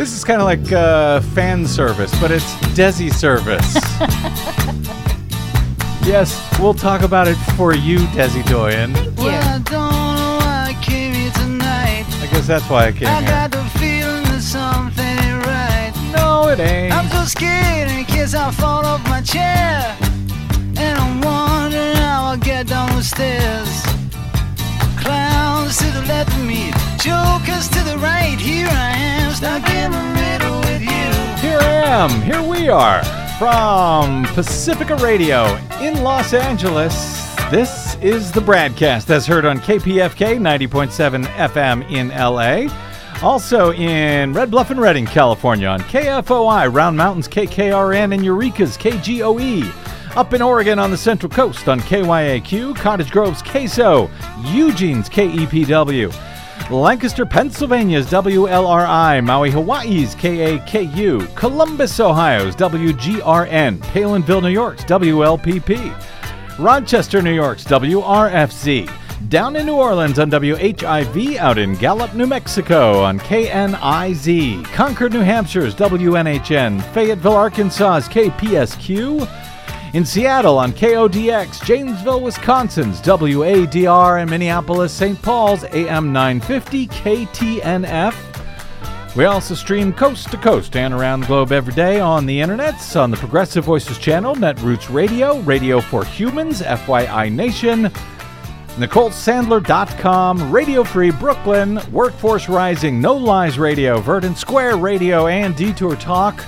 This is kind of like uh, fan service, but it's Desi service. yes, we'll talk about it for you, Desi Doyen. Well, I don't know why I came here tonight. I guess that's why I came I here. got the feeling that something ain't right. No, it ain't. I'm so scared in case I fall off my chair. And I'm wondering how I'll get down the stairs. Clowns to the left of me, jokers to the right. Here I am, stuck in the middle with you. Here I am. Here we are from Pacifica Radio in Los Angeles. This is the BradCast as heard on KPFK 90.7 FM in LA. Also in Red Bluff and Redding, California on KFOI, Round Mountains KKRN, and Eureka's KGOE. Up in Oregon on the Central Coast on KYAQ, Cottage Grove's KSO, Eugene's KEPW. Lancaster, Pennsylvania's WLRI, Maui, Hawaii's KAKU, Columbus, Ohio's WGRN, Palenville, New York's WLPP, Rochester, New York's WRFZ, down in New Orleans on WHIV, out in Gallup, New Mexico on KNIZ, Concord, New Hampshire's WNHN, Fayetteville, Arkansas's KPSQ, in Seattle on KODX, Janesville, Wisconsin's WADR, and Minneapolis, St. Paul's AM 950 KTNF. We also stream coast to coast and around the globe every day on the internets, on the Progressive Voices channel, Netroots Radio, Radio for Humans, FYI Nation, NicoleSandler.com, Radio Free Brooklyn, Workforce Rising, No Lies Radio, Verdant Square Radio, and Detour Talk.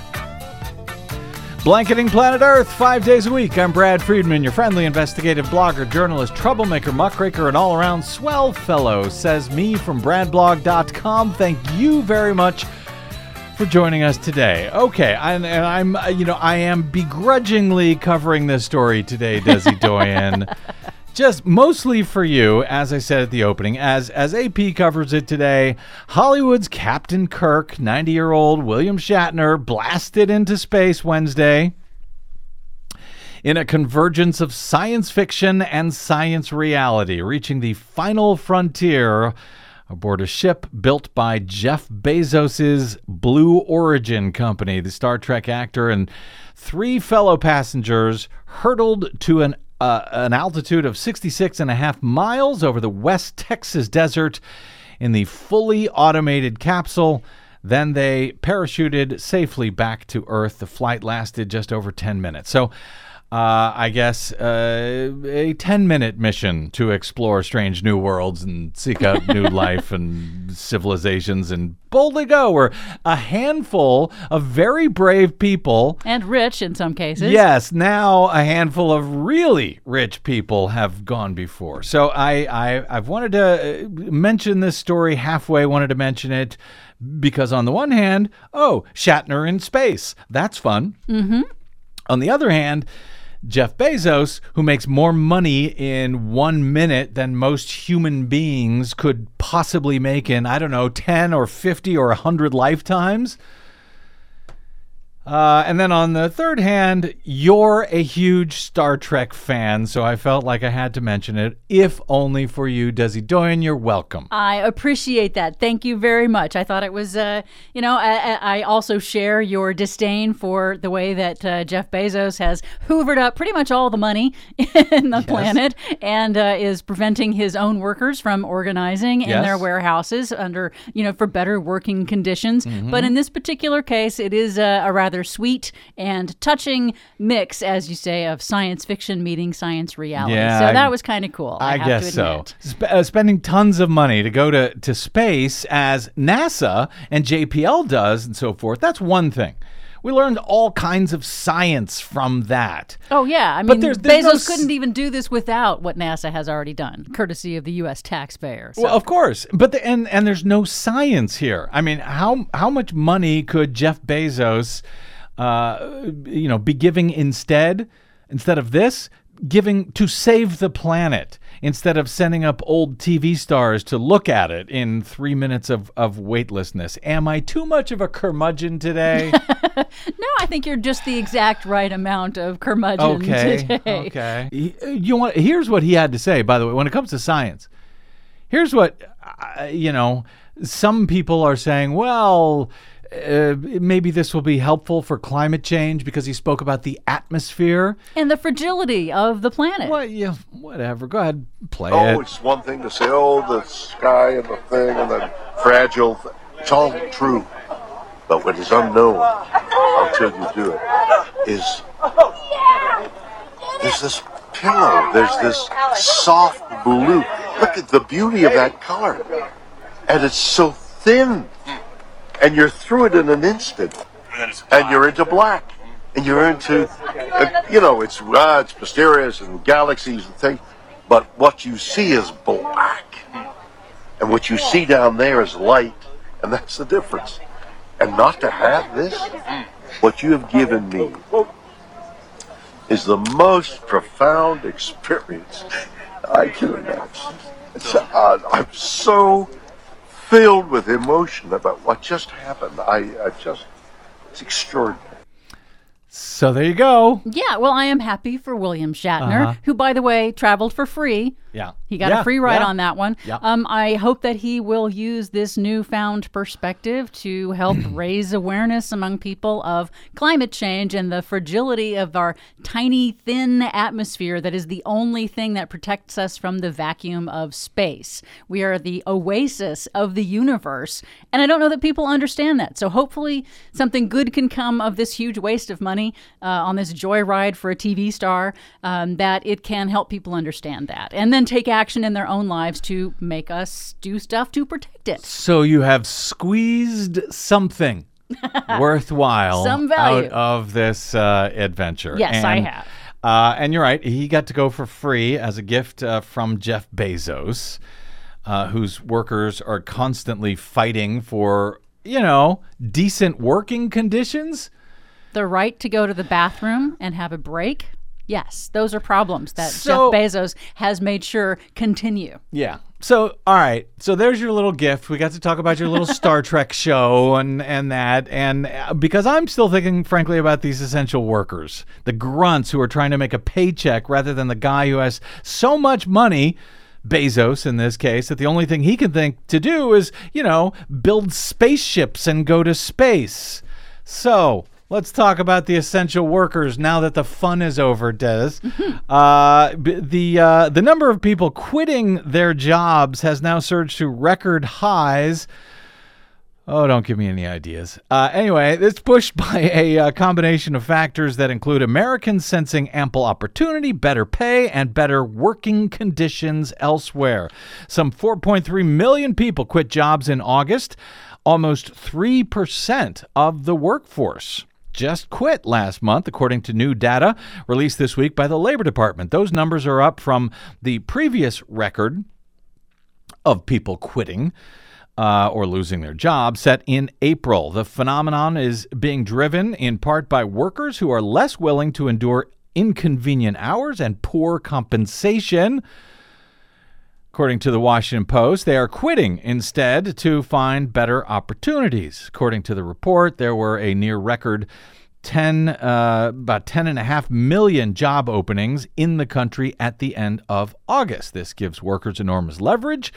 Blanketing Planet Earth five days a week. I'm Brad Friedman, your friendly investigative blogger, journalist, troublemaker, muckraker, and all around swell fellow, says me from BradBlog.com. Thank you very much for joining us today. Okay, and, and I'm, uh, you know, I am begrudgingly covering this story today, Desi Doyen. Just mostly for you, as I said at the opening, as as AP covers it today, Hollywood's Captain Kirk, 90-year-old William Shatner, blasted into space Wednesday in a convergence of science fiction and science reality, reaching the final frontier aboard a ship built by Jeff Bezos' Blue Origin company. The Star Trek actor and three fellow passengers hurtled to an uh, an altitude of 66 and a half miles over the West Texas desert in the fully automated capsule. Then they parachuted safely back to Earth. The flight lasted just over 10 minutes. So, uh, I guess uh, a 10 minute mission to explore strange new worlds and seek out new life and civilizations and boldly go. Where a handful of very brave people and rich in some cases. Yes, now a handful of really rich people have gone before. So I, I I've wanted to uh, mention this story halfway. Wanted to mention it because on the one hand, oh, Shatner in space, that's fun. Mm-hmm. On the other hand. Jeff Bezos, who makes more money in one minute than most human beings could possibly make in, I don't know, 10 or 50 or 100 lifetimes. Uh, and then on the third hand, you're a huge Star Trek fan, so I felt like I had to mention it, if only for you, Desi Doyen. You're welcome. I appreciate that. Thank you very much. I thought it was, uh, you know, I, I, also share your disdain for the way that uh, Jeff Bezos has hoovered up pretty much all the money in the yes. planet and uh, is preventing his own workers from organizing yes. in their warehouses under, you know, for better working conditions. Mm-hmm. But in this particular case, it is a rather rather sweet and touching mix, as you say, of science fiction meeting science reality. Yeah, so I, that was kind of cool. I, I guess so. Sp- uh, spending tons of money to go to, to space as NASA and JPL does and so forth, that's one thing. We learned all kinds of science from that. Oh yeah, I mean there's- there's Bezos no s- couldn't even do this without what NASA has already done, courtesy of the U.S. taxpayer. So. Well, of course, but the, and and there's no science here. I mean, how how much money could Jeff Bezos, uh, you know, be giving instead instead of this, giving to save the planet instead of sending up old TV stars to look at it in three minutes of of weightlessness? Am I too much of a curmudgeon today? no, I think you're just the exact right amount of curmudgeon okay, today. okay. You want? Here's what he had to say. By the way, when it comes to science, here's what uh, you know. Some people are saying, well. Uh, maybe this will be helpful for climate change because he spoke about the atmosphere. And the fragility of the planet. Well, yeah, whatever. Go ahead, play Oh, it. it's one thing to say, oh, the sky and the thing and the fragile. Th- it's all true. But what is unknown until you do it is there's this pillow, there's this soft blue. Look at the beauty of that color. And it's so thin. And you're through it in an instant. And you're into black. And you're into, uh, you know, it's, uh, it's mysterious and galaxies and things. But what you see is black. And what you see down there is light. And that's the difference. And not to have this, what you have given me is the most profound experience I can imagine. Uh, I'm so filled with emotion about what just happened. I, I just, it's extraordinary. So there you go. Yeah, well, I am happy for William Shatner, Uh-huh. who, by the way, traveled for free. Yeah. He got Yeah, a free ride yeah. on that one. Yeah. Um, I hope that he will use this newfound perspective to help raise awareness among people of climate change and the fragility of our tiny, thin atmosphere that is the only thing that protects us from the vacuum of space. We are the oasis of the universe. And I don't know that people understand that. So hopefully, something good can come of this huge waste of money uh, on this joyride for a TV star, um, that it can help people understand that. And then take action in their own lives to make us do stuff to protect it. So you have squeezed something worthwhile Some value. out of this uh, adventure. Yes, I have. Uh, and you're right. He got to go for free as a gift uh, from Jeff Bezos, uh, whose workers are constantly fighting for, you know, decent working conditions. The right to go to the bathroom and have a break. Yes, those are problems that So- Jeff Bezos has made sure continue. Yeah. So, all right. So there's your little gift. We got to talk about your little Star Trek show and and that and uh, because I'm still thinking frankly about these essential workers, the grunts who are trying to make a paycheck rather than the guy who has so much money Bezos in this case that the only thing he can think to do is, you know, build spaceships and go to space. So, Let's talk about the essential workers now that the fun is over, Des. uh, the uh, the number of people quitting their jobs has now surged to record highs. Oh, don't give me any ideas. Uh, anyway, it's pushed by a uh, combination of factors that include Americans sensing ample opportunity, better pay, and better working conditions elsewhere. Some 4.3 million people quit jobs in August, almost 3% of the workforce just quit last month, according to new data released this week by the Labor Department. Those numbers are up from the previous record of people quitting uh, or losing their job set in April. The phenomenon is being driven in part by workers who are less willing to endure inconvenient hours and poor compensation. According to the Washington Post, they are quitting instead to find better opportunities. According to the report, there were a near record 10 uh, about 10 and a half million job openings in the country at the end of August. This gives workers enormous leverage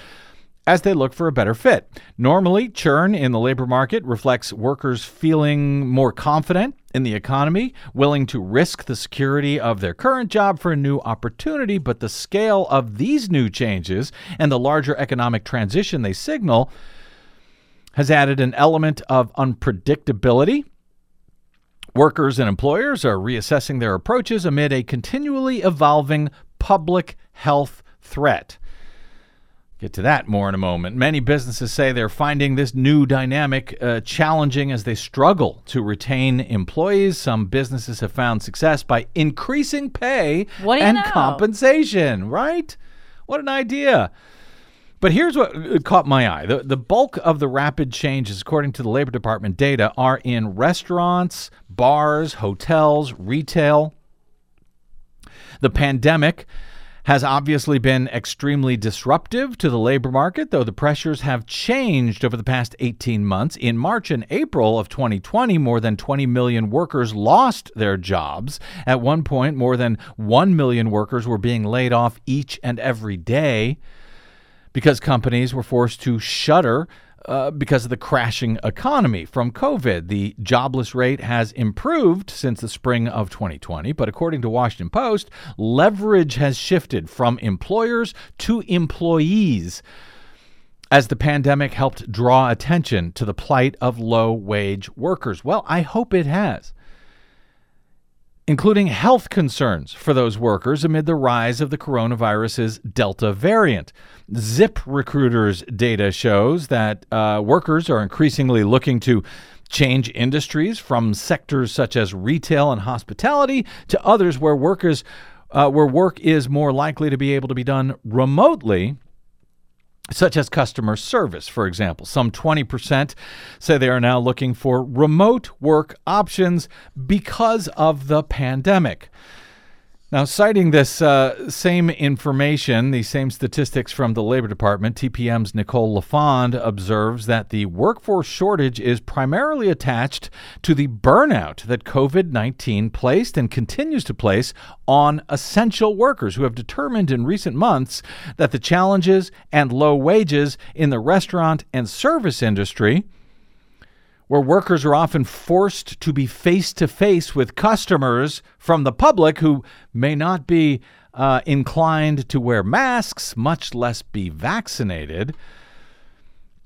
as they look for a better fit. Normally, churn in the labor market reflects workers feeling more confident in the economy, willing to risk the security of their current job for a new opportunity, but the scale of these new changes and the larger economic transition they signal has added an element of unpredictability. Workers and employers are reassessing their approaches amid a continually evolving public health threat. Get to that more in a moment. Many businesses say they're finding this new dynamic uh, challenging as they struggle to retain employees. Some businesses have found success by increasing pay and know? compensation, right? What an idea. But here's what uh, caught my eye. The, the bulk of the rapid changes, according to the Labor Department data, are in restaurants, bars, hotels, retail. The pandemic has obviously been extremely disruptive to the labor market, though the pressures have changed over the past 18 months. In March and April of 2020, more than 20 million workers lost their jobs. At one point, more than 1 million workers were being laid off each and every day because companies were forced to shutter uh, because of the crashing economy from COVID. The jobless rate has improved since the spring of 2020, but according to Washington Post, leverage has shifted from employers to employees as the pandemic helped draw attention to the plight of low wage workers. Well, I hope it has including health concerns for those workers amid the rise of the coronavirus's Delta variant. Zip Recruiter's data shows that uh, workers are increasingly looking to change industries from sectors such as retail and hospitality to others where workers uh, where work is more likely to be able to be done remotely such as customer service, for example. Some 20% say they are now looking for remote work options because of the pandemic. Now, citing this uh, same information, the same statistics from the Labor Department, TPM's Nicole LaFond observes that the workforce shortage is primarily attached to the burnout that COVID 19 placed and continues to place on essential workers who have determined in recent months that the challenges and low wages in the restaurant and service industry where workers are often forced to be face to face with customers from the public who may not be uh, inclined to wear masks, much less be vaccinated,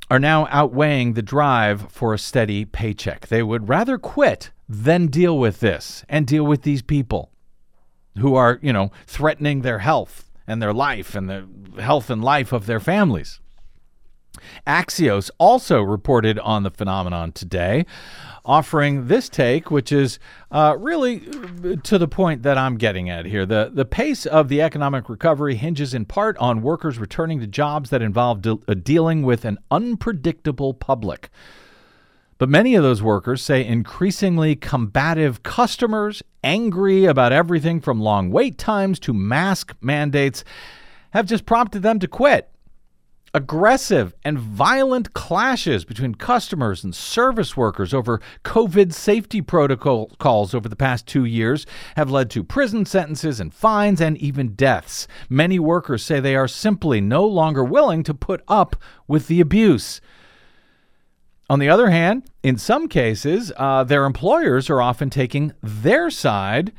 are now outweighing the drive for a steady paycheck. They would rather quit than deal with this and deal with these people who are, you know, threatening their health and their life and the health and life of their families. Axios also reported on the phenomenon today, offering this take, which is uh, really to the point that I'm getting at here. The, the pace of the economic recovery hinges in part on workers returning to jobs that involve de- uh, dealing with an unpredictable public. But many of those workers say increasingly combative customers, angry about everything from long wait times to mask mandates, have just prompted them to quit. Aggressive and violent clashes between customers and service workers over COVID safety protocols over the past two years have led to prison sentences and fines and even deaths. Many workers say they are simply no longer willing to put up with the abuse. On the other hand, in some cases, uh, their employers are often taking their side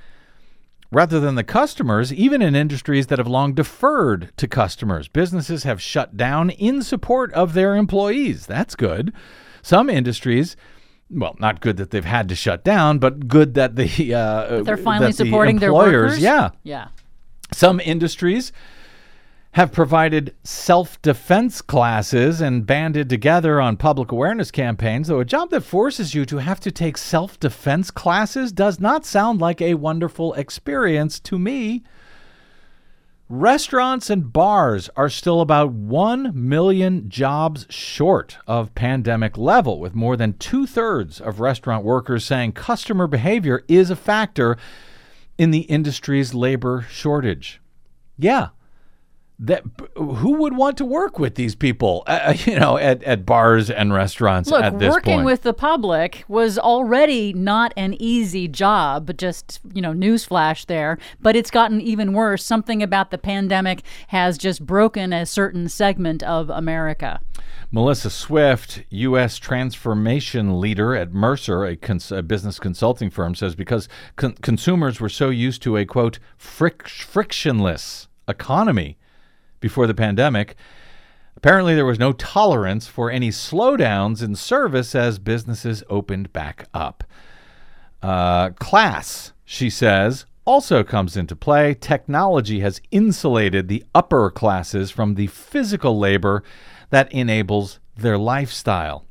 rather than the customers, even in industries that have long deferred to customers. Businesses have shut down in support of their employees. That's good. Some industries, well, not good that they've had to shut down, but good that the uh, They're finally that the supporting their employers, workers. Yeah, Yeah. some industries have provided self defense classes and banded together on public awareness campaigns, though a job that forces you to have to take self defense classes does not sound like a wonderful experience to me. Restaurants and bars are still about 1 million jobs short of pandemic level, with more than two thirds of restaurant workers saying customer behavior is a factor in the industry's labor shortage. Yeah, that who would want to work with these people uh, you know at, at bars and restaurants Look, at this working point with the public was already not an easy job, just, you know, newsflash there. But it's gotten even worse. Something about the pandemic has just broken a certain segment of America. melissa swift u.s transformation leader at mercer a, cons- a business consulting firm says because con- consumers were so used to a quote fric- frictionless economy before the pandemic Apparently, there was no tolerance for any slowdowns in service as businesses opened back up. Uh, class, she says, also comes into play. Technology has insulated the upper classes from the physical labor that enables their lifestyle.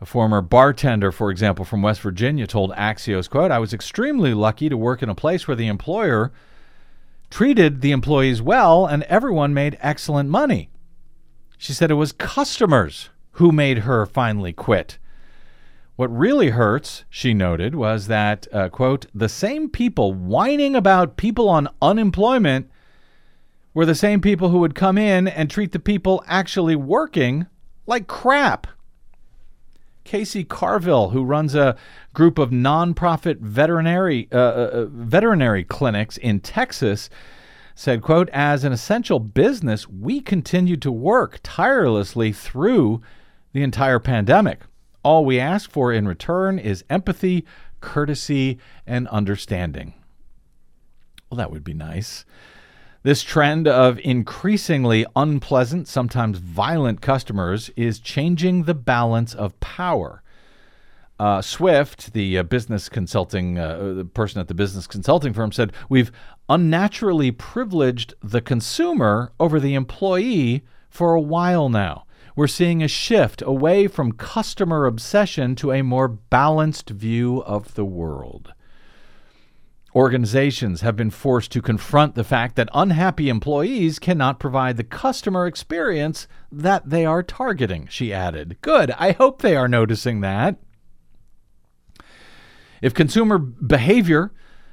A former bartender, for example, from West Virginia told Axios, quote, I was extremely lucky to work in a place where the employer treated the employees well and everyone made excellent money. She said it was customers who made her finally quit. What really hurts, she noted, was that, uh, quote, the same people whining about people on unemployment were the same people who would come in and treat the people actually working like crap. Casey Carville, who runs a group of nonprofit veterinary uh, uh, veterinary clinics in Texas, said, "quote As an essential business, we continued to work tirelessly through the entire pandemic. All we ask for in return is empathy, courtesy, and understanding." Well, that would be nice. This trend of increasingly unpleasant, sometimes violent customers is changing the balance of power. Uh, Swift, the uh, business consulting uh, the person at the business consulting firm, said we've unnaturally privileged the consumer over the employee for a while now. We're seeing a shift away from customer obsession to a more balanced view of the world. Organizations have been forced to confront the fact that unhappy employees cannot provide the customer experience that they are targeting, she added. Good. I hope they are noticing that. If consumer behavior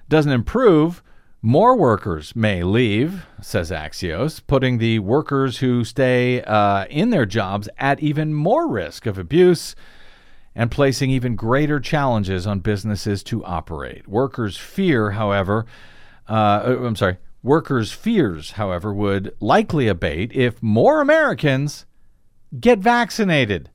doesn't improve, more workers may leave, says Axios, putting the workers who stay uh, in their jobs at even more risk of abuse and placing even greater challenges on businesses to operate. Workers' fear, however, uh, I'm sorry, workers' fears, however, would likely abate if more Americans get vaccinated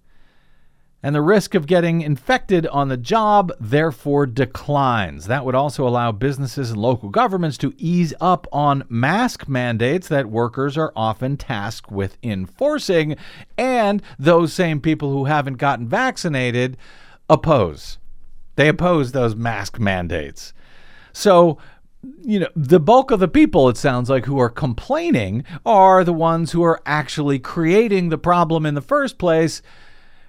and the risk of getting infected on the job therefore declines. That would also allow businesses and local governments to ease up on mask mandates that workers are often tasked with enforcing, and those same people who haven't gotten vaccinated oppose. They oppose those mask mandates. So, you know, the bulk of the people, it sounds like, who are complaining are the ones who are actually creating the problem in the first place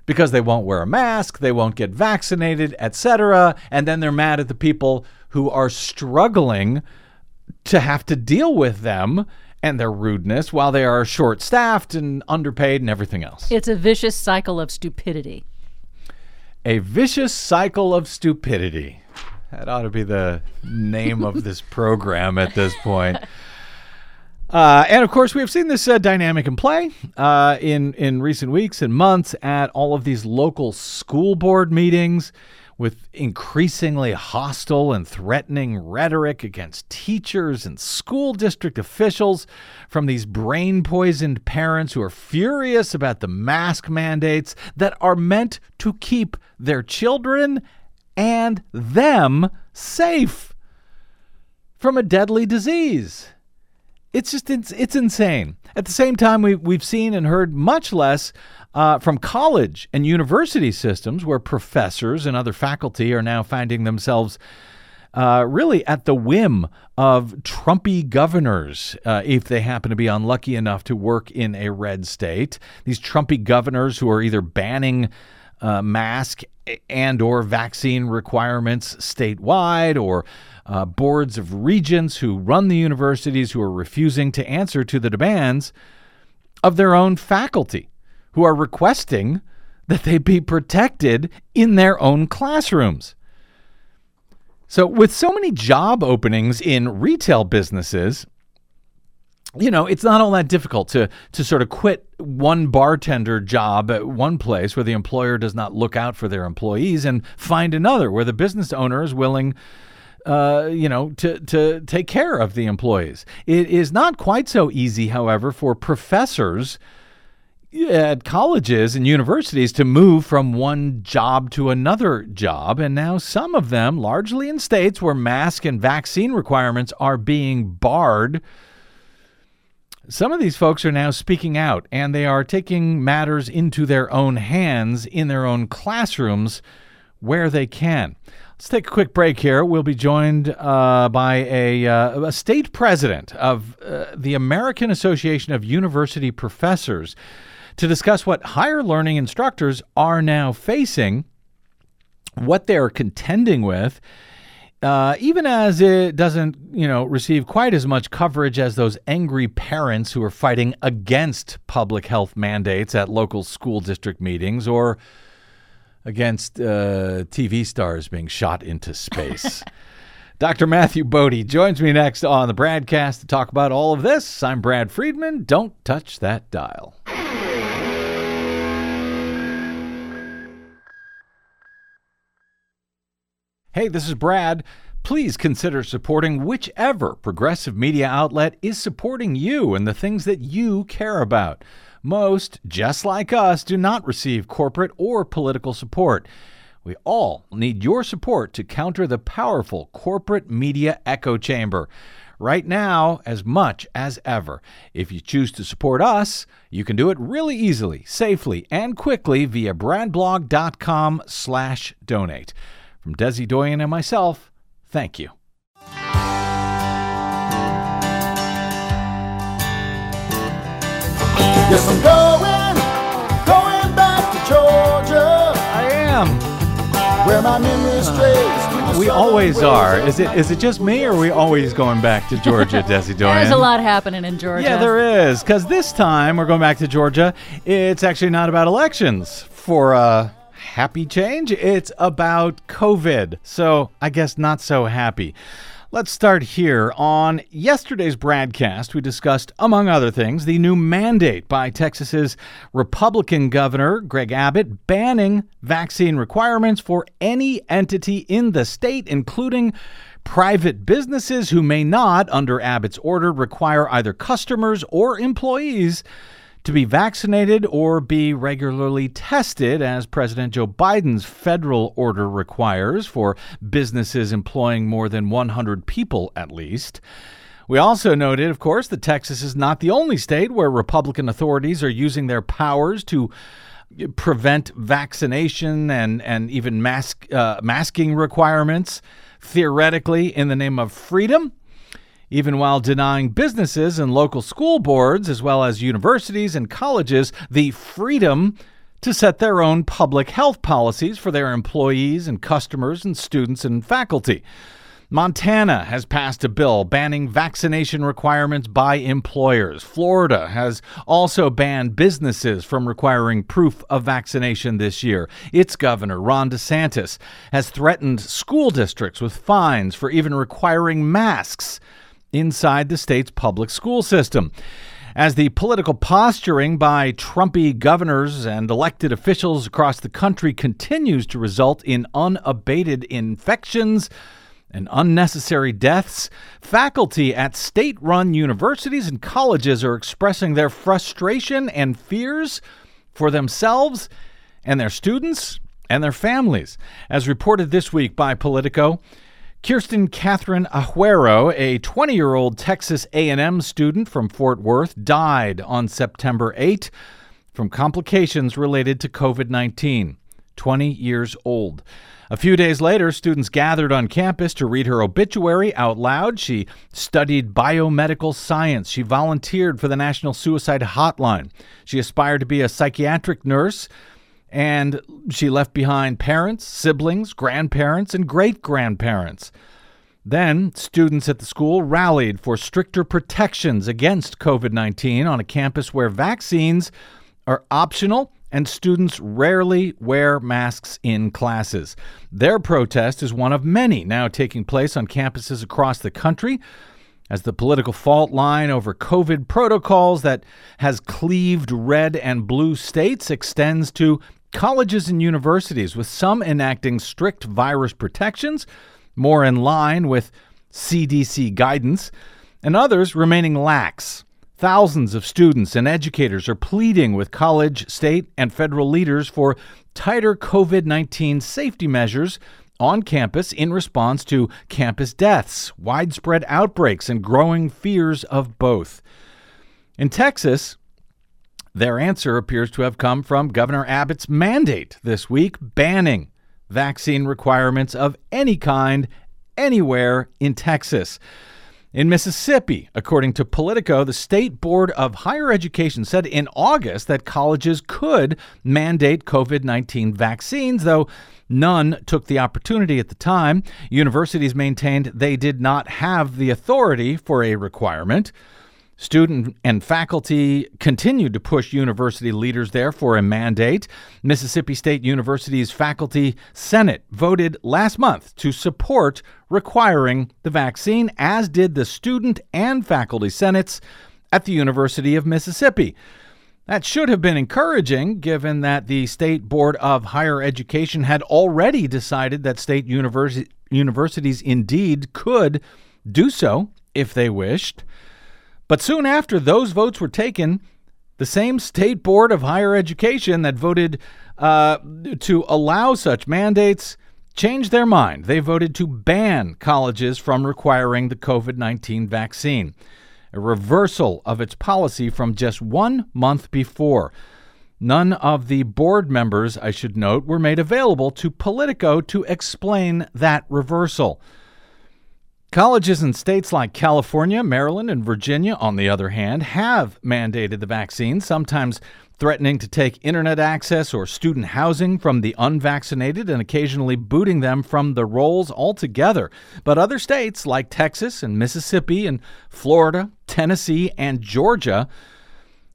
because they won't wear a mask, they won't get vaccinated, etc. And then they're mad at the people who are struggling to have to deal with them and their rudeness while they are short staffed and underpaid and everything else. It's a vicious cycle of stupidity. A vicious cycle of stupidity. That ought to be the name of this program at this point. Uh, and of course, we have seen this uh, dynamic in play uh, in in recent weeks and months at all of these local school board meetings, with increasingly hostile and threatening rhetoric against teachers and school district officials from these brain poisoned parents who are furious about the mask mandates that are meant to keep their children and them safe from a deadly disease. It's just it's, it's insane. At the same time, we, we've seen and heard much less uh, from college and university systems where professors and other faculty are now finding themselves uh, really at the whim of Trumpy governors uh, if they happen to be unlucky enough to work in a red state. These Trumpy governors who are either banning uh, mask and or vaccine requirements statewide or uh, boards of regents who run the universities who are refusing to answer to the demands of their own faculty, who are requesting that they be protected in their own classrooms. So, with so many job openings in retail businesses, you know, it's not all that difficult to to sort of quit one bartender job at one place where the employer does not look out for their employees and find another where the business owner is willing uh, you know, to, to take care of the employees. It is not quite so easy, however, for professors at colleges and universities to move from one job to another job. And now some of them, largely in states where mask and vaccine requirements are being barred, some of these folks are now speaking out and they are taking matters into their own hands in their own classrooms where they can. Let's take a quick break here. We'll be joined uh, by a, uh, a state president of uh, the American Association of University Professors to discuss what higher learning instructors are now facing, what they're contending with, uh, even as it doesn't, you know, receive quite as much coverage as those angry parents who are fighting against public health mandates at local school district meetings or against uh, TV stars being shot into space. Dr. Matthew Boedy joins me next on the BradCast to talk about all of this. I'm Brad Friedman. Don't touch that dial. Hey, this is Brad. Please consider supporting whichever progressive media outlet is supporting you and the things that you care about. Most, just like us, do not receive corporate or political support. We all need your support to counter the powerful corporate media echo chamber. Right now, as much as ever. If you choose to support us, you can do it really easily, safely, and quickly via bradblog.com slash donate. From Desi Doyen and myself, thank you. Yes, I'm going, going back to Georgia, I am. where my memory strays. Uh, to the We always are. Is it is it just me, or are we always going back to Georgia, Desi Doyen? There's a lot happening in Georgia. Yeah, there is. Because this time we're going back to Georgia. It's actually not about elections for a happy change. It's about COVID. So I guess not so happy. Let's start here. On yesterday's broadcast, we discussed, among other things, the new mandate by Texas's Republican governor, Greg Abbott, banning vaccine requirements for any entity in the state, including private businesses who may not, under Abbott's order, require either customers or employees to be vaccinated or be regularly tested, as President Joe Biden's federal order requires for businesses employing more than 100 people at least. We also noted, of course, that Texas is not the only state where Republican authorities are using their powers to prevent vaccination and, and even mask, uh, masking requirements, theoretically, in the name of freedom even while denying businesses and local school boards, as well as universities and colleges, the freedom to set their own public health policies for their employees and customers and students and faculty. Montana has passed a bill banning vaccination requirements by employers. Florida has also banned businesses from requiring proof of vaccination this year. Its governor, Ron DeSantis, has threatened school districts with fines for even requiring masks inside the state's public school system. As the political posturing by Trumpy governors and elected officials across the country continues to result in unabated infections and unnecessary deaths, faculty at state run universities and colleges are expressing their frustration and fears for themselves and their students and their families. As reported this week by Politico, Kirsten Catherine Ajuero, a 20-year-old Texas A&M student from Fort Worth, died on September 8 from complications related to COVID-19. 20 years old. A few days later, students gathered on campus to read her obituary out loud. She studied biomedical science. She volunteered for the National Suicide Hotline. She aspired to be a psychiatric nurse and she left behind parents, siblings, grandparents, and great grandparents. Then, students at the school rallied for stricter protections against COVID 19 on a campus where vaccines are optional and students rarely wear masks in classes. Their protest is one of many now taking place on campuses across the country as the political fault line over COVID protocols that has cleaved red and blue states extends to colleges and universities, with some enacting strict virus protections, more in line with CDC guidance, and others remaining lax. Thousands of students and educators are pleading with college, state, and federal leaders for tighter COVID 19 safety measures on campus in response to campus deaths, widespread outbreaks, and growing fears of both. In Texas, their answer appears to have come from Governor Abbott's mandate this week banning vaccine requirements of any kind anywhere in Texas. In Mississippi, according to Politico, the State Board of Higher Education said in August that colleges could mandate COVID 19 vaccines, though none took the opportunity at the time. Universities maintained they did not have the authority for a requirement. Student and faculty continued to push university leaders there for a mandate. Mississippi State University's Faculty Senate voted last month to support requiring the vaccine, as did the student and faculty senates at the University of Mississippi. That should have been encouraging, given that the State Board of Higher Education had already decided that state universi- universities indeed could do so if they wished. But soon after those votes were taken, the same State Board of Higher Education that voted uh, to allow such mandates changed their mind. They voted to ban colleges from requiring the COVID 19 vaccine, a reversal of its policy from just one month before. None of the board members, I should note, were made available to Politico to explain that reversal. Colleges in states like California, Maryland, and Virginia, on the other hand, have mandated the vaccine, sometimes threatening to take internet access or student housing from the unvaccinated and occasionally booting them from the rolls altogether. But other states like Texas and Mississippi and Florida, Tennessee, and Georgia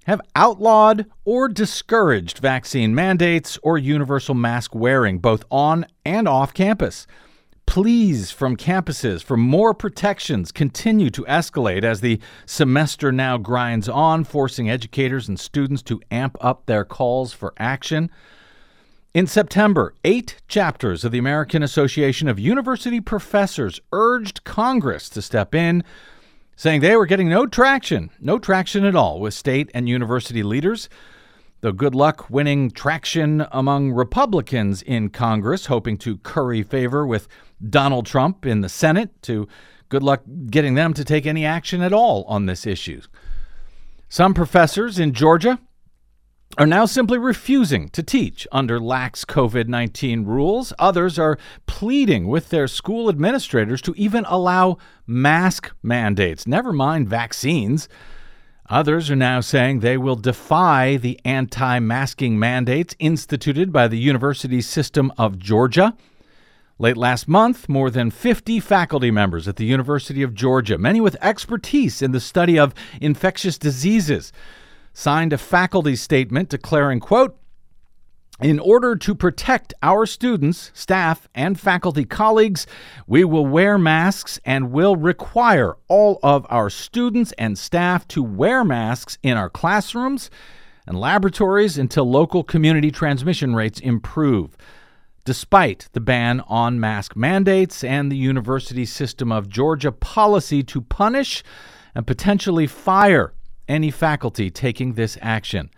have outlawed or discouraged vaccine mandates or universal mask wearing, both on and off campus. Pleas from campuses for more protections continue to escalate as the semester now grinds on, forcing educators and students to amp up their calls for action. In September, eight chapters of the American Association of University Professors urged Congress to step in, saying they were getting no traction, no traction at all with state and university leaders. Though good luck winning traction among Republicans in Congress, hoping to curry favor with Donald Trump in the Senate to good luck getting them to take any action at all on this issue. Some professors in Georgia are now simply refusing to teach under lax COVID 19 rules. Others are pleading with their school administrators to even allow mask mandates, never mind vaccines. Others are now saying they will defy the anti masking mandates instituted by the University System of Georgia. Late last month, more than 50 faculty members at the University of Georgia, many with expertise in the study of infectious diseases, signed a faculty statement declaring, quote, in order to protect our students, staff, and faculty colleagues, we will wear masks and will require all of our students and staff to wear masks in our classrooms and laboratories until local community transmission rates improve despite the ban on mask mandates and the University System of Georgia policy to punish and potentially fire any faculty taking this action.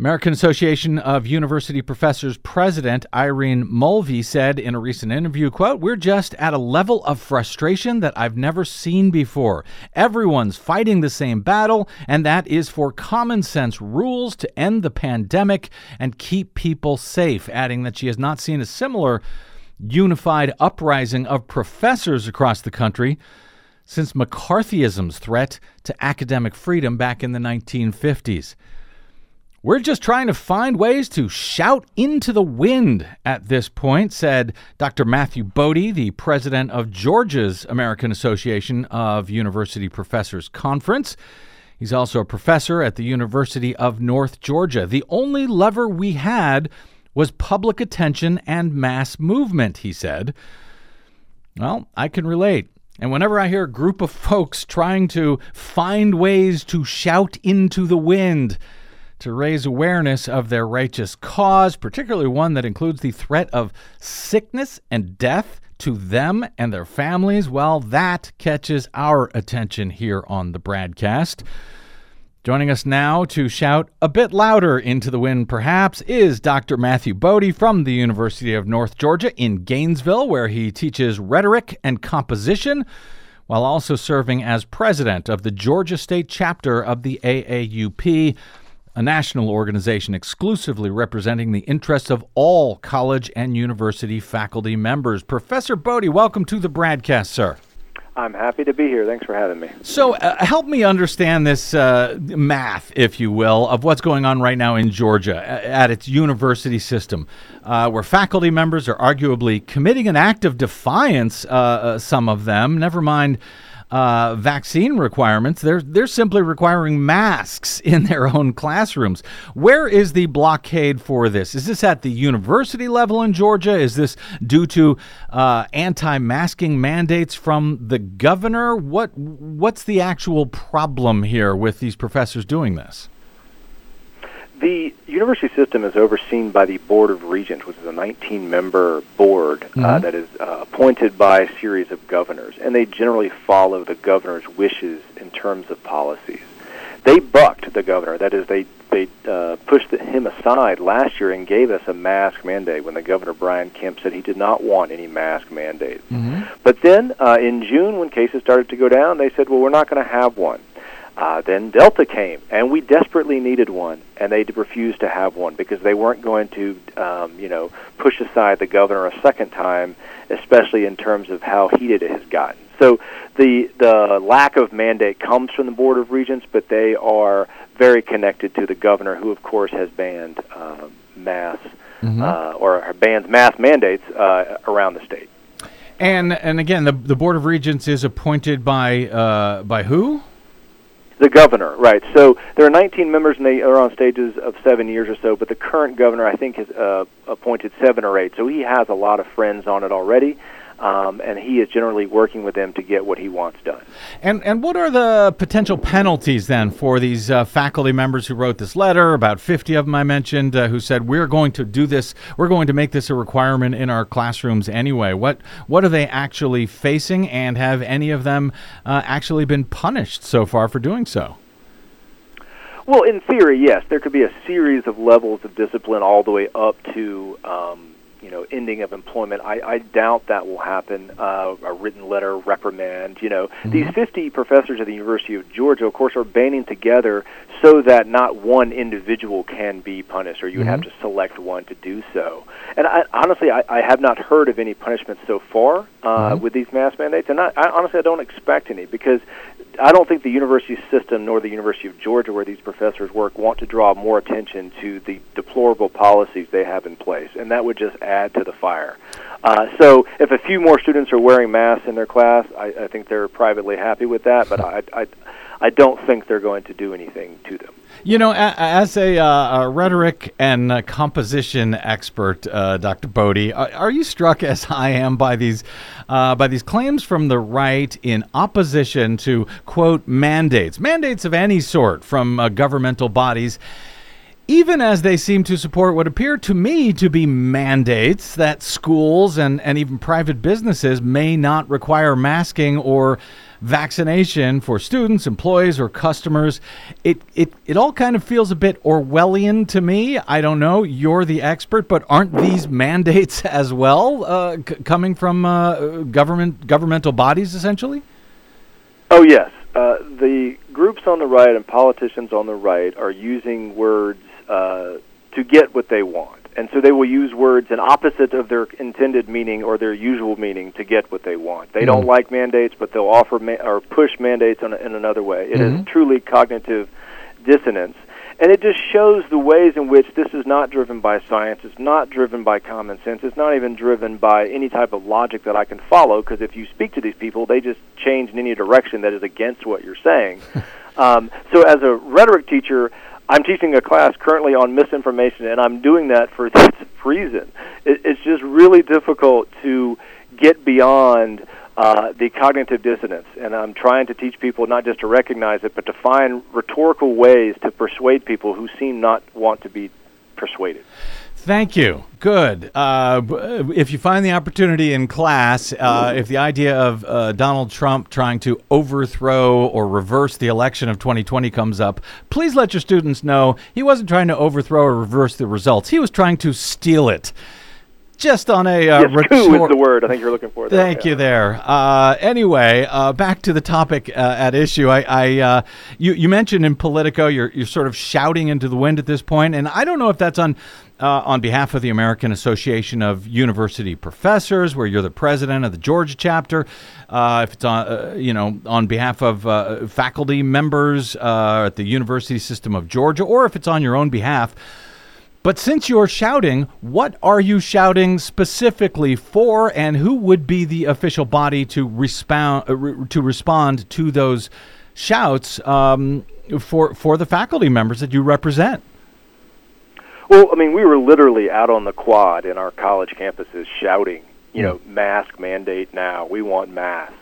American Association of University Professors President Irene Mulvey said in a recent interview, quote, "We're just at a level of frustration that I've never seen before. Everyone's fighting the same battle, and that is for common sense rules to end the pandemic and keep people safe," adding that she has not seen a similar unified uprising of professors across the country since McCarthyism's threat to academic freedom back in the 1950s. We're just trying to find ways to shout into the wind at this point, said Dr. Matthew Boedy, the president of Georgia's American Association of University Professors Conference. He's also a professor at the University of North Georgia. The only lever we had was public attention and mass movement, he said. Well, I can relate. And whenever I hear a group of folks trying to find ways to shout into the wind, to raise awareness of their righteous cause, particularly one that includes the threat of sickness and death to them and their families, well, that catches our attention here on the BradCast. Joining us now to shout a bit louder into the wind, perhaps, is Dr. Matthew Boedy from the University of North Georgia in Gainesville, where he teaches rhetoric and composition while also serving as president of the Georgia State chapter of the AAUP a national organization exclusively representing the interests of all college and university faculty members. Professor Boedy, welcome to the BradCast, sir. I'm happy to be here. Thanks for having me. So, uh, help me understand this uh, math, if you will, of what's going on right now in Georgia at its university system, uh, where faculty members are arguably committing an act of defiance, uh, uh, some of them, never mind uh, vaccine requirements. They're they're simply requiring masks in their own classrooms. Where is the blockade for this? Is this at the university level in Georgia? Is this due to uh, anti-masking mandates from the governor? What what's the actual problem here with these professors doing this? The university system is overseen by the Board of Regents, which is a 19 member board uh, mm-hmm. uh, that is uh, appointed by a series of governors, and they generally follow the governor's wishes in terms of policies. They bucked the governor, that is, they, they uh, pushed him aside last year and gave us a mask mandate when the governor, Brian Kemp, said he did not want any mask mandates. Mm-hmm. But then uh, in June, when cases started to go down, they said, well, we're not going to have one. Uh, then Delta came, and we desperately needed one, and they refused to have one because they weren't going to, um, you know, push aside the governor a second time, especially in terms of how heated it has gotten. So the the lack of mandate comes from the Board of Regents, but they are very connected to the governor, who of course has banned uh, mass mm-hmm. uh, or bans mass mandates uh, around the state. And and again, the the Board of Regents is appointed by uh, by who? The governor, right. So there are 19 members, and they are on stages of seven years or so. But the current governor, I think, has uh, appointed seven or eight. So he has a lot of friends on it already um, and he is generally working with them to get what he wants done. And and what are the potential penalties then for these uh, faculty members who wrote this letter? About fifty of them I mentioned uh, who said we're going to do this. We're going to make this a requirement in our classrooms anyway. What what are they actually facing, and have any of them uh, actually been punished so far for doing so? Well, in theory, yes. There could be a series of levels of discipline all the way up to um, you know ending of employment. I, I doubt that will happen. Uh, a written letter reprimand. You know, mm-hmm. these 50 professors at the University of Georgia, of course, are banding together so that not one individual can be punished, or you would mm-hmm. have to select one to do so. And I, honestly, I, I have not heard of any punishment so far uh, mm-hmm. with these mask mandates, and I, I honestly I don't expect any because I don't think the university system nor the University of Georgia, where these professors work, want to draw more attention to the deplorable policies they have in place, and that would just add to the fire. Uh, so, if a few more students are wearing masks in their class, I, I think they're privately happy with that. But I, I, I don't think they're going to do anything to them. You know, as a, uh, a rhetoric and a composition expert, uh, Dr. Boedy, are, are, you struck, as I am, by these uh, by these claims from the right in opposition to quote mandates, mandates of any sort from uh, governmental bodies? even as they seem to support what appear to me to be mandates that schools and, and even private businesses may not require masking or vaccination for students, employees, or customers. It, it, it all kind of feels a bit Orwellian to me. I don't know. You're the expert, but aren't these mandates as well uh, c- coming from uh, government governmental bodies essentially? Oh yes. Uh, the groups on the right and politicians on the right are using words uh, to get what they want and so they will use words in opposite of their intended meaning or their usual meaning to get what they want. They mm-hmm. don't like mandates, but they'll offer ma- or push mandates in, a, in another way. It mm-hmm. is truly cognitive dissonance, and it just shows the ways in which this is not driven by science. It's not driven by common sense. It's not even driven by any type of logic that I can follow. Because if you speak to these people, they just change in any direction that is against what you're saying. um, so, as a rhetoric teacher. I'm teaching a class currently on misinformation, and I'm doing that for this reason. It, it's just really difficult to get beyond uh, the cognitive dissonance, and I'm trying to teach people not just to recognize it, but to find rhetorical ways to persuade people who seem not want to be persuaded. Thank you. Good. Uh, if you find the opportunity in class, uh, if the idea of uh, Donald Trump trying to overthrow or reverse the election of 2020 comes up, please let your students know he wasn't trying to overthrow or reverse the results. He was trying to steal it. just on a uh, yes, coup retort- is the word I think you're looking for. There. Thank yeah. you there. Uh, anyway, uh, back to the topic uh, at issue. I, I uh, you, you mentioned in Politico, you're you're sort of shouting into the wind at this point, and I don't know if that's on. Uh, on behalf of the American Association of University Professors, where you're the president of the Georgia chapter, uh, if it's on, uh, you know, on behalf of uh, faculty members uh, at the University System of Georgia, or if it's on your own behalf. But since you're shouting, what are you shouting specifically for, and who would be the official body to respond uh, to respond to those shouts um, for for the faculty members that you represent? Well, I mean, we were literally out on the quad in our college campuses shouting, you know, mask mandate now. We want masks.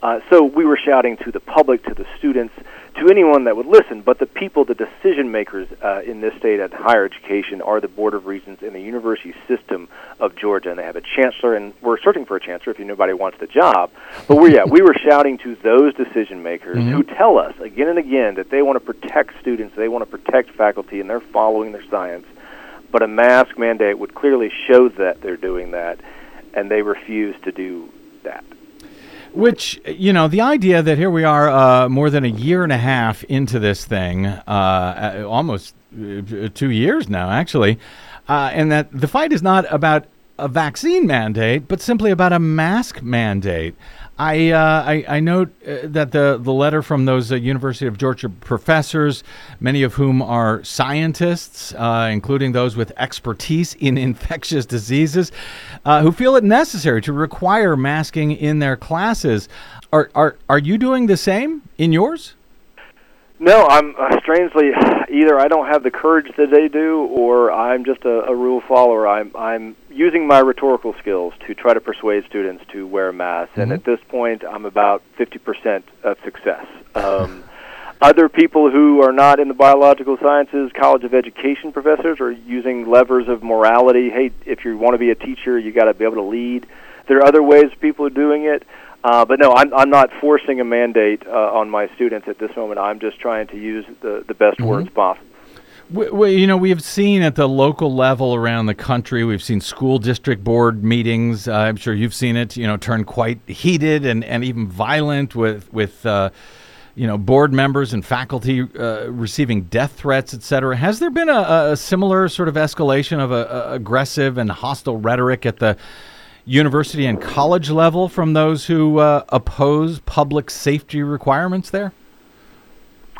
Uh, so we were shouting to the public, to the students, to anyone that would listen. But the people, the decision makers uh, in this state at higher education, are the Board of Regents in the university system of Georgia, and they have a chancellor, and we're searching for a chancellor if nobody wants the job. But we, yeah, we were shouting to those decision makers who tell us again and again that they want to protect students, they want to protect faculty, and they're following their science. But a mask mandate would clearly show that they're doing that, and they refuse to do that. Which, you know, the idea that here we are uh, more than a year and a half into this thing, uh, uh, almost uh, two years now, actually, uh, and that the fight is not about a vaccine mandate, but simply about a mask mandate. I, uh, I, I note uh, that the, the letter from those uh, University of Georgia professors, many of whom are scientists, uh, including those with expertise in infectious diseases, uh, who feel it necessary to require masking in their classes. Are, are, are you doing the same in yours? No, I'm uh, strangely either I don't have the courage that they do, or I'm just a, a rule follower. I'm I'm using my rhetorical skills to try to persuade students to wear masks, and at this point, I'm about 50% of success. Um, other people who are not in the biological sciences, College of Education professors, are using levers of morality. Hey, if you want to be a teacher, you got to be able to lead. There are other ways people are doing it. Uh, but no, I'm, I'm not forcing a mandate uh, on my students at this moment. I'm just trying to use the, the best words possible. We, we, you know, we have seen at the local level around the country, we've seen school district board meetings. Uh, I'm sure you've seen it, you know, turn quite heated and, and even violent with, with uh, you know, board members and faculty uh, receiving death threats, et cetera. Has there been a, a similar sort of escalation of a, a aggressive and hostile rhetoric at the university and college level from those who uh, oppose public safety requirements there?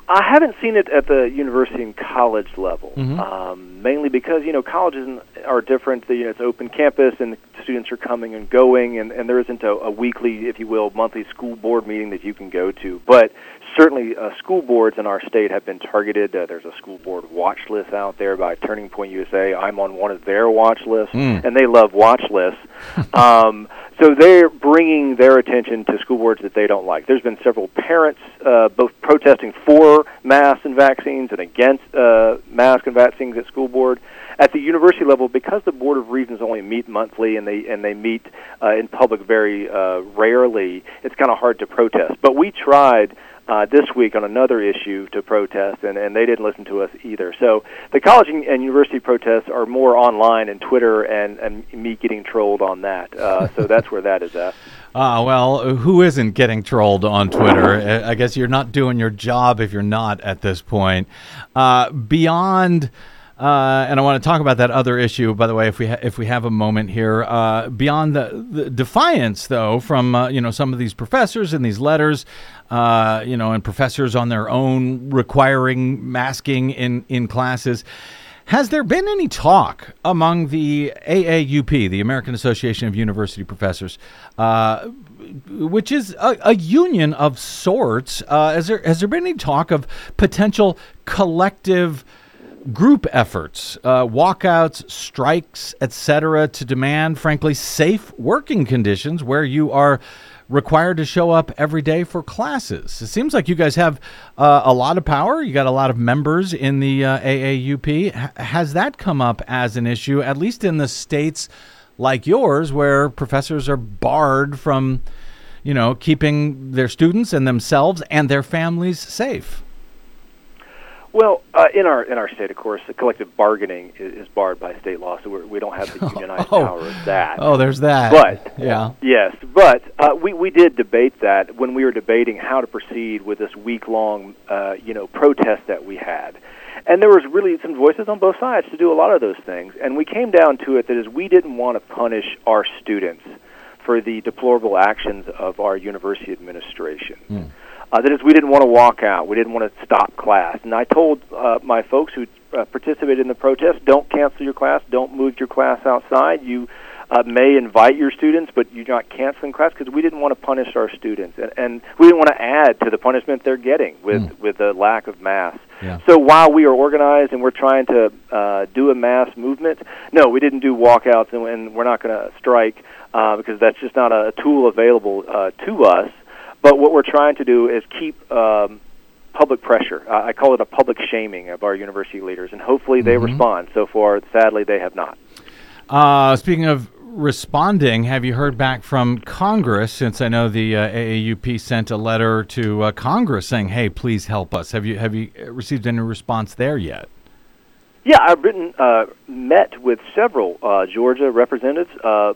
I haven't seen it at the university and college level, um, mainly because you know colleges are different. You know, it's open campus, and students are coming and going, and, and there isn't a, a weekly, if you will, monthly school board meeting that you can go to. But certainly, uh, school boards in our state have been targeted. Uh, there's a school board watch list out there by Turning Point USA. I'm on one of their watch lists, and they love watch lists. um, so they're bringing their attention to school boards that they don't like. There's been several parents uh, both protesting for masks and vaccines and against uh, masks and vaccines at school board. At the university level, because the board of regents only meet monthly and they and they meet uh, in public very uh, rarely, it's kind of hard to protest. But we tried uh, this week on another issue to protest, and, and they didn't listen to us either. So the college and, and university protests are more online and Twitter and, and me getting trolled on that. Uh, so that's where that is at. Ah, well, who isn't getting trolled on Twitter? I I guess you're not doing your job if you're not at this point. Uh, beyond, uh, and I want to talk about that other issue. By the way, if we ha- if we have a moment here, uh, beyond the, the defiance though from uh, you know some of these professors in these letters, uh, you know, and professors on their own requiring masking in in classes. Has there been any talk among the AAUP, the American Association of University Professors, uh, which is a, a union of sorts? Uh, has there has there been any talk of potential collective group efforts, uh, walkouts, strikes, etc., to demand, frankly, safe working conditions where you are required to show up every day for classes. It seems like you guys have uh, a lot of power. You got a lot of members in the uh, AAUP. H- has that come up as an issue, at least in the states like yours, where professors are barred from, you know, keeping their students and themselves and their families safe? Well, uh, in our in our state, of course, collective bargaining is, is barred by state law, so we're, we don't have the unionized Oh. power of that. Oh, there's that. But- yeah. Yes, but uh, we we did debate that when we were debating how to proceed with this week long, uh, you know, protest that we had, and there was really some voices on both sides to do a lot of those things, and we came down to it that is we didn't want to punish our students for the deplorable actions of our university administration. Uh, that is, we didn't want to walk out. We didn't want to stop class. And I told uh, my folks who uh, participated in the protest, don't cancel your class. Don't move your class outside. You uh, may invite your students, but you're not canceling class because we didn't want to punish our students, and, and we didn't want to add to the punishment they're getting with with the lack of mass. Yeah. So while we are organized and we're trying to uh, do a mass movement, no, we didn't do walkouts, and, and we're not going to strike uh, because that's just not a tool available uh, to us. But what we're trying to do is keep um, public pressure. Uh, I call it a public shaming of our university leaders, and hopefully they respond. So far, sadly, they have not. Uh, speaking of responding, have you heard back from Congress? Since I know the uh, AAUP sent a letter to uh, Congress saying, "Hey, please help us." Have you have you uh, received any response there yet? Yeah, I've written, uh, met with several uh, Georgia representatives, uh,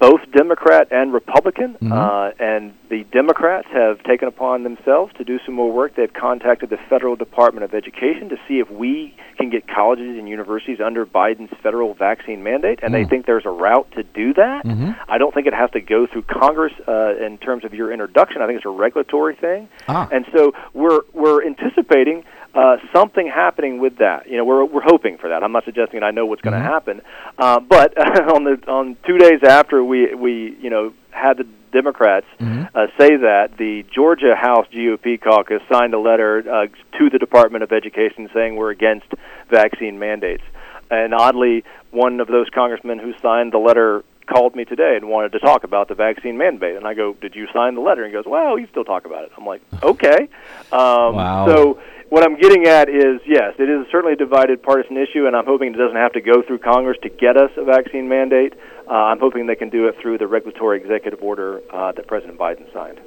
both Democrat and Republican, uh, and the Democrats have taken upon themselves to do some more work. They've contacted the Federal Department of Education to see if we can get colleges and universities under Biden's federal vaccine mandate, and they think there's a route to do that. I don't think it has to go through Congress uh, in terms of your introduction. I think it's a regulatory thing, Ah. and so we're we're anticipating uh, something happening with that. You know, we're we're hoping for that. I'm not suggesting I know what's going to happen, uh, but on the on two days after we we you know had the Democrats uh, say that the Georgia House GOP caucus signed a letter uh, to the Department of Education saying we're against vaccine mandates. And oddly, one of those congressmen who signed the letter called me today and wanted to talk about the vaccine mandate. And I go, "Did you sign the letter?" And he goes, "Well, you still talk about it." I'm like, "Okay." Um, Wow. So what I'm getting at is, yes, it is certainly a divided partisan issue, and I'm hoping it doesn't have to go through Congress to get us a vaccine mandate. Uh, I'm hoping they can do it through the regulatory executive order uh, that President Biden signed.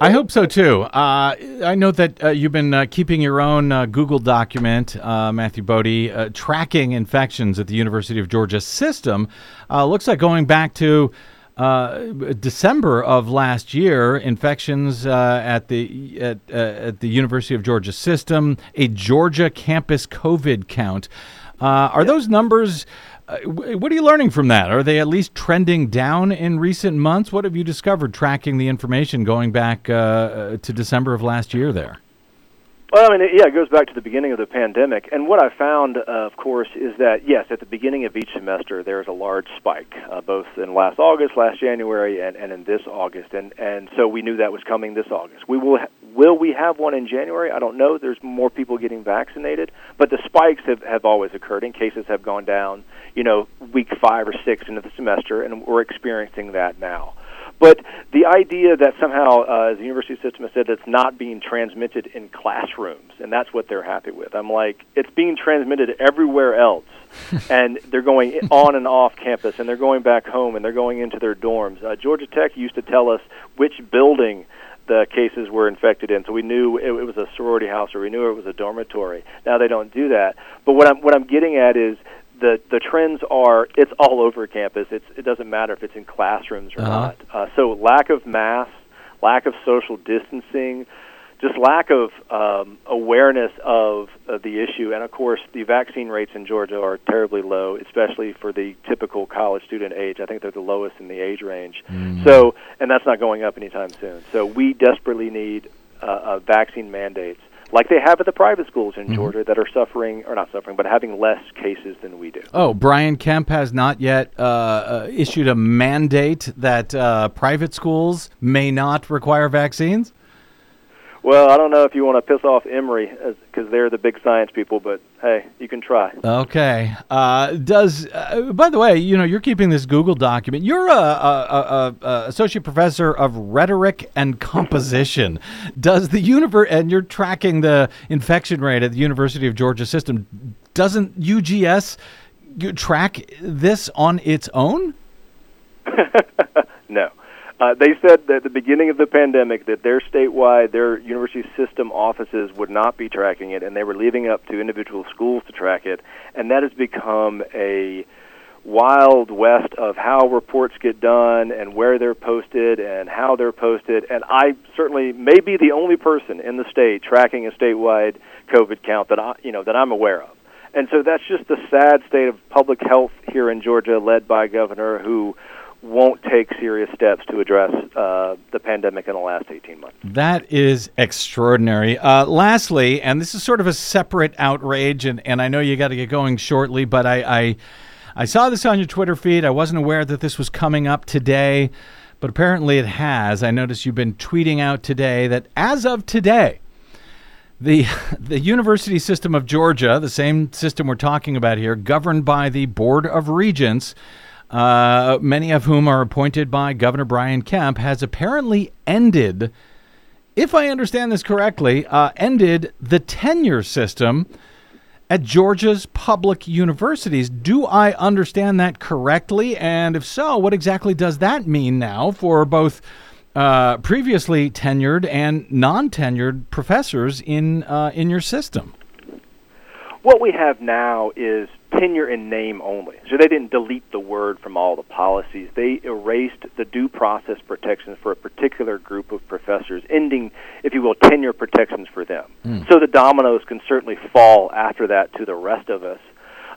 I hope so too. Uh, I know that uh, you've been uh, keeping your own uh, Google document, uh, Matthew Boedy, uh, tracking infections at the University of Georgia system. Looks like going back to uh, December of last year, infections uh, at the at, uh, at the University of Georgia system, a Georgia campus COVID count. Uh, are those numbers? Uh, what are you learning from that? Are they at least trending down in recent months? What have you discovered tracking the information going back uh, to December of last year there? Well, I mean, yeah, it goes back to the beginning of the pandemic. And what I found, uh, of course, is that, yes, at the beginning of each semester, there's a large spike, uh, both in last August, last January, and, and in this August. And, and so we knew that was coming this August. We will, ha- will we have one in January? I don't know. There's more people getting vaccinated. But the spikes have, have always occurred, and cases have gone down, you know, week five or six into the semester, and we're experiencing that now. But the idea that somehow, uh, as the university system has said, it's not being transmitted in classrooms, and that's what they're happy with. I'm like, it's being transmitted everywhere else, and they're going on and off campus, and they're going back home, and they're going into their dorms. Uh, Georgia Tech used to tell us which building the cases were infected in, so we knew it, it was a sorority house or we knew it was a dormitory. Now they don't do that. But what I'm what I'm getting at is the the trends are it's all over campus. It's it doesn't matter if it's in classrooms or Uh-huh. not. Uh, so lack of masks, lack of social distancing, just lack of um, awareness of, of the issue, and of course the vaccine rates in Georgia are terribly low, especially for the typical college student age. I think they're the lowest in the age range. So, and that's not going up anytime soon. So we desperately need uh, uh, vaccine mandates. Like they have at the private schools in Georgia that are suffering, or not suffering, but having less cases than we do. Oh, Brian Kemp has not yet uh, uh, issued a mandate that uh, private schools may not require vaccines. Well, I don't know if you want to piss off Emory because they're the big science people, but hey, you can try. Okay. Uh, does uh, by the way, you know, you're keeping this Google document. You're a, a, a, a associate professor of rhetoric and composition. Does the univer- and you're tracking the infection rate at the University of Georgia system? Doesn't UGS track this on its own? no. Uh, they said that at the beginning of the pandemic that their statewide, their university system offices would not be tracking it, and they were leaving up to individual schools to track it. And that has become a wild west of how reports get done and where they're posted and how they're posted. And I certainly may be the only person in the state tracking a statewide COVID count that I, you know, that I'm aware of. And so that's just the sad state of public health here in Georgia, led by a governor who won't take serious steps to address uh, the pandemic in the last 18 months. That is extraordinary. Uh, lastly, and this is sort of a separate outrage, and, and I know you got to get going shortly, but I, I, I saw this on your Twitter feed. I wasn't aware that this was coming up today, but apparently it has. I noticed you've been tweeting out today that as of today, the the University System of Georgia, the same system we're talking about here, governed by the Board of Regents, uh, many of whom are appointed by Governor Brian Kemp, has apparently ended, if I understand this correctly, uh, ended the tenure system at Georgia's public universities. Do I understand that correctly? And if so, what exactly does that mean now for both uh, previously tenured and non-tenured professors in uh, in your system? What we have now is tenure in name only. So they didn't delete the word from all the policies. They erased the due process protections for a particular group of professors, ending, if you will, tenure protections for them. Mm. So the dominoes can certainly fall after that to the rest of us.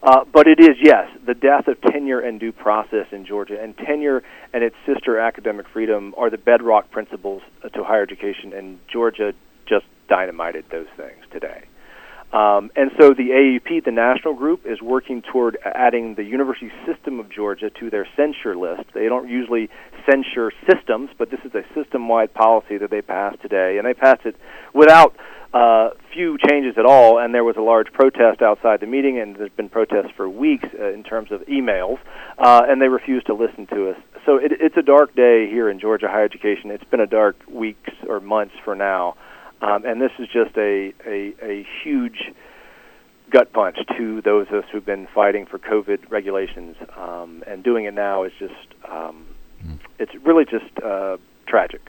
Uh, but it is, yes, the death of tenure and due process in Georgia, and tenure and its sister academic freedom are the bedrock principles to higher education, and Georgia just dynamited those things today. Um, and so the AUP, the national group, is working toward adding the University System of Georgia to their censure list. They don't usually censure systems, but this is a system wide policy that they passed today. And they passed it without uh, few changes at all, and there was a large protest outside the meeting, and there's been protests for weeks uh, in terms of emails, uh, and they refused to listen to us. So it, it's a dark day here in Georgia higher education. It's been a dark weeks or months for now. Um, and this is just a, a, a huge gut punch to those of us who've been fighting for COVID regulations. Um, and doing it now is just, um, mm. it's really just uh, tragic.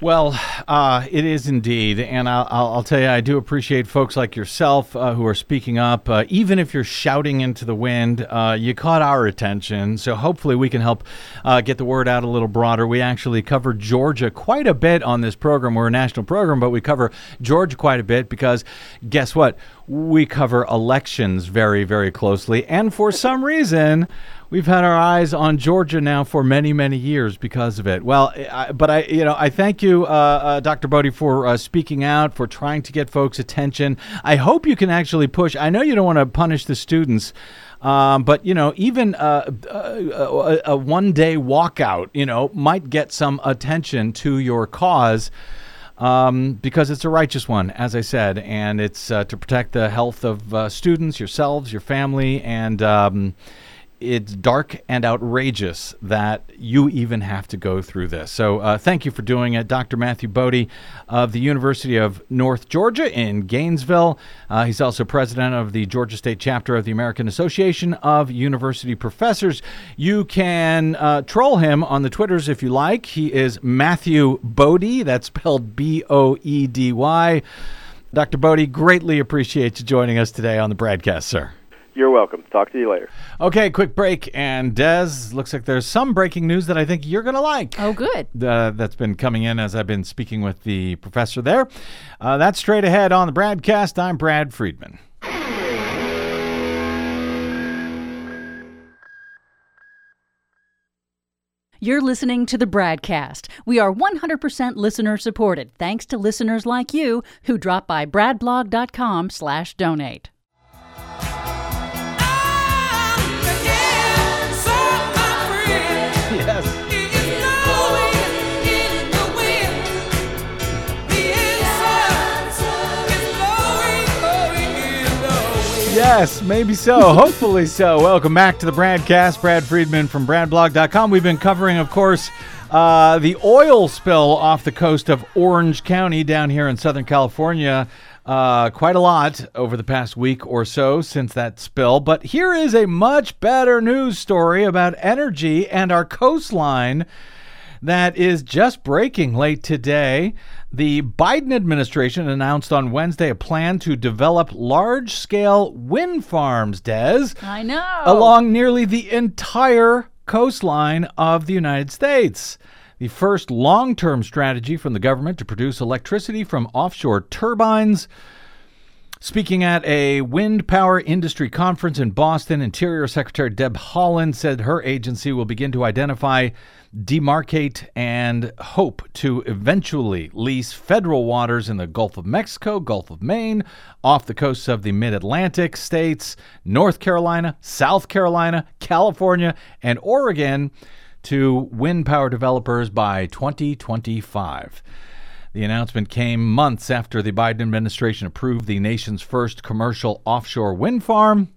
Well, uh, it is indeed, and I'll, I'll, tell you, I do appreciate folks like yourself uh, who are speaking up. Uh, even if you're shouting into the wind, uh, you caught our attention, so hopefully we can help uh, get the word out a little broader. We actually cover Georgia quite a bit on this program. We're a national program, but we cover Georgia quite a bit because guess what? We cover elections very, very closely, and for some reason we've had our eyes on Georgia now for many, many years because of it. Well, I, but I, you know, I thank you, uh, uh, Dr. Boedy, for uh, speaking out, for trying to get folks' attention. I hope you can actually push. I know you don't want to punish the students. Um, but you know, even uh, a, a one-day walkout, you know, might get some attention to your cause um, because it's a righteous one, as I said, and it's uh, to protect the health of uh, students, yourselves, your family, and um, it's dark and outrageous that you even have to go through this. So, uh, thank you for doing it, Dr. Matthew Boedy of the University of North Georgia in Gainesville. Uh, he's also president of the Georgia State chapter of the American Association of University Professors. You can uh, troll him on the Twitters if you like. He is Matthew Boedy. That's spelled B O E D Y. Dr. Boedy, greatly appreciate you joining us today on the BradCast, sir. You're welcome. Talk to you later. Okay, quick break. And Des, looks like there's some breaking news that I think you're going to like. Oh, good. Uh, that's been coming in as I've been speaking with the professor there. Uh, that's straight ahead on the BradCast. I'm Brad Friedman. You're listening to the BradCast. We are 100% listener supported, thanks to listeners like you who drop by bradblog.com/donate. Yes, maybe so. Hopefully so. Welcome back to the BradCast. Brad Friedman from BradBlog.com. We've been covering, of course, uh, the oil spill off the coast of Orange County down here in Southern California. Uh, quite a lot over the past week or so since that spill. But here is a much better news story about energy and our coastline that is just breaking late today. The Biden administration announced on Wednesday a plan to develop large scale wind farms, Des, I know. along nearly the entire coastline of the United States. The first long term strategy from the government to produce electricity from offshore turbines. Speaking at a wind power industry conference in Boston, Interior Secretary Deb Haaland said her agency will begin to identify, demarcate, and hope to eventually lease federal waters in the Gulf of Mexico, Gulf of Maine, off the coasts of the mid Atlantic states, North Carolina, South Carolina, California, and Oregon to wind power developers by 2025. The announcement came months after the Biden administration approved the nation's first commercial offshore wind farm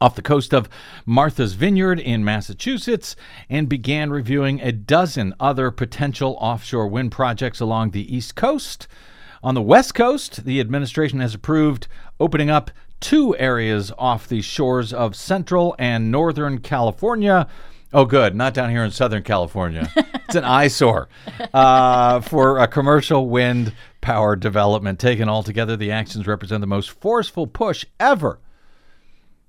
off the coast of Martha's Vineyard in Massachusetts and began reviewing a dozen other potential offshore wind projects along the East Coast. On the West Coast, the administration has approved opening up two areas off the shores of central and northern California. Oh, good. Not down here in Southern California. it's an eyesore uh, for a commercial wind power development. Taken all together, the actions represent the most forceful push ever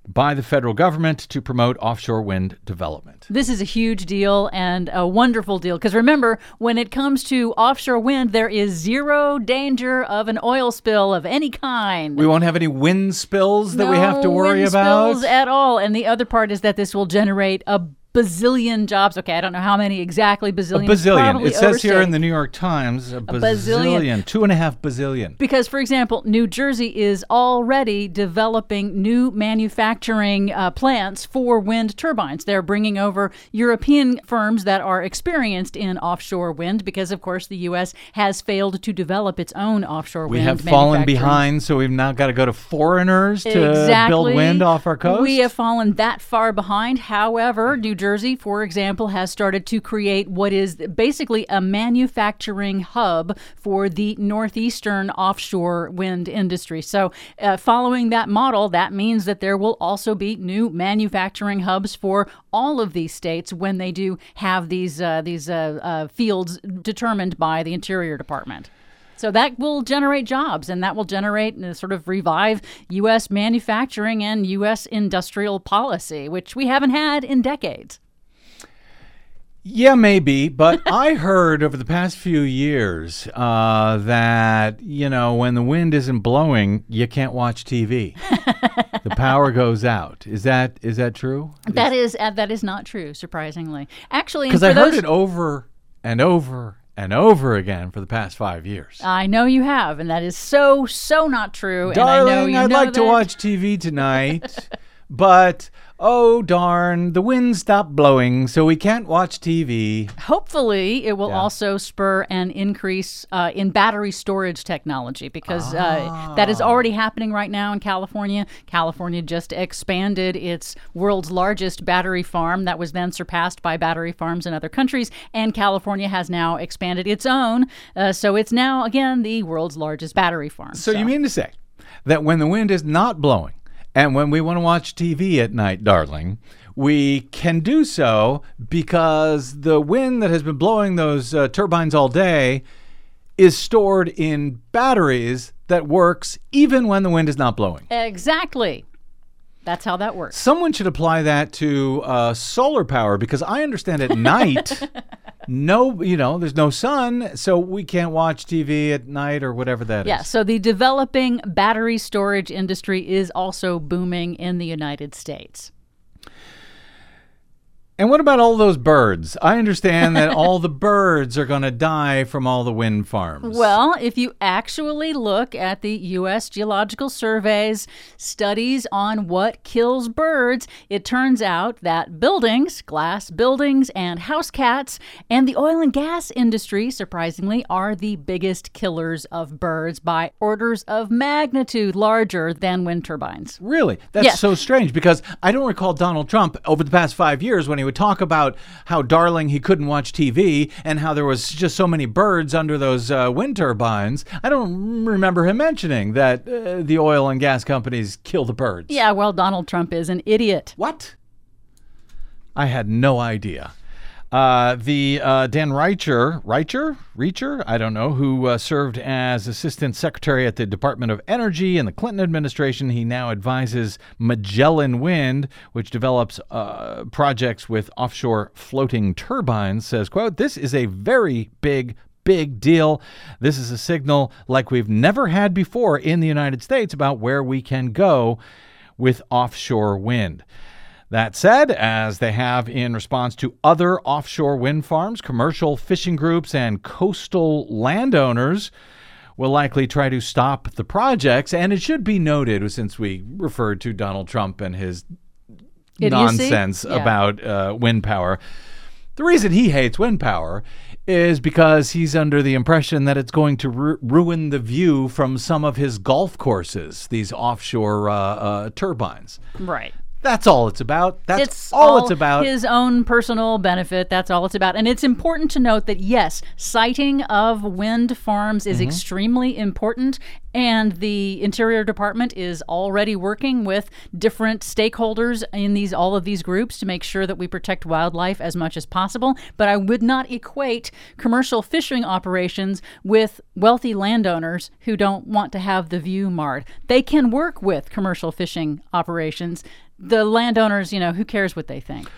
by the federal government to promote offshore wind development. This is a huge deal and a wonderful deal because remember, when it comes to offshore wind, there is zero danger of an oil spill of any kind. We won't have any wind spills that we have to worry wind about. spills at all. And the other part is that this will generate a bazillion jobs. Okay, I don't know how many exactly a bazillion. bazillion. It says here in the New York Times a, bazillion. bazillion, two and a half bazillion. Because, for example, New Jersey is already developing new manufacturing uh, plants for wind turbines. They're bringing over European firms that are experienced in offshore wind because, of course, the U.S. has failed to develop its own offshore We wind. We have fallen behind, so we've now got to go to foreigners to exactly. build wind off our coast. We have fallen that far behind. However, New Jersey, for example, has started to create what is basically a manufacturing hub for the northeastern offshore wind industry. So, uh, following that model, that means that there will also be new manufacturing hubs for all of these states when they do have these uh, these uh, uh, fields determined by the Interior Department. So that will generate jobs and that will generate and sort of revive U.S. manufacturing and U.S. industrial policy, which we haven't had in decades. Yeah, maybe, but I heard over the past few years uh, that you know when the wind isn't blowing, you can't watch TV. the power goes out. Is that is that true? That is uh, that is not true, surprisingly. Actually, Because I heard it over and over and over again for the past five years. I know you have, and that is so so not true. and I know Darling, you I'd know like to watch TV tonight, but oh darn, the wind stopped blowing, so we can't watch TV. Hopefully, it will Yeah. also spur an increase uh, in battery storage technology because uh, Ah. that is already happening right now in California. California just expanded its world's largest battery farm that was then surpassed by battery farms in other countries, and California has now expanded its own. Uh, so it's now, again, the world's largest battery farm. So you mean to say that when the wind is not blowing and when we want to watch TV at night, darling, we can do so because the wind that has been blowing those uh, turbines all day is stored in batteries that works even when the wind is not blowing. Exactly. That's how that works. Someone should apply that to uh, solar power because I understand at night, no, you know, there's no sun, so we can't watch TV at night or whatever that is. Yeah, so the developing battery storage industry is also booming in the United States. And what about all those birds? I understand that all the birds are going to die from all the wind farms. Well, if you actually look at the U.S. Geological Survey's studies on what kills birds, it turns out that buildings, glass buildings, and house cats, and the oil and gas industry, surprisingly, are the biggest killers of birds by orders of magnitude larger than wind turbines. really, that's Yes. so strange because I don't recall Donald Trump over the past five years when he would talk about how darling he couldn't watch TV and how there was just so many birds under those uh, wind turbines. I don't remember him mentioning that uh, the oil and gas companies kill the birds. Yeah, well, Donald Trump is an idiot. What? I had no idea. Uh, the uh, Dan Reicher, Reicher, Reicher, I don't know, who uh, served as Assistant Secretary at the Department of Energy in the Clinton administration. He now advises Magellan Wind, which develops uh, projects with offshore floating turbines. Says, "quote This is a very big." Big deal. This is a signal like we've never had before in the United States about where we can go with offshore wind. That said, as they have in response to other offshore wind farms, commercial fishing groups, and coastal landowners will likely try to stop the projects. And it should be noted, since we referred to Donald Trump and his Idiocy? nonsense Yeah. about uh, wind power, the reason he hates wind power is because he's under the impression that it's going to ru- ruin the view from some of his golf courses, these offshore uh, uh, turbines. Right. That's all it's about. That's it's all, it's about. His own personal benefit. That's all it's about. And it's important to note that yes, siting of wind farms is Mm-hmm. extremely important. And the Interior Department is already working with different stakeholders in these all of these groups to make sure that we protect wildlife as much as possible. But I would not equate commercial fishing operations with wealthy landowners who don't want to have the view marred. They can work with commercial fishing operations. The landowners, you know, who cares what they think?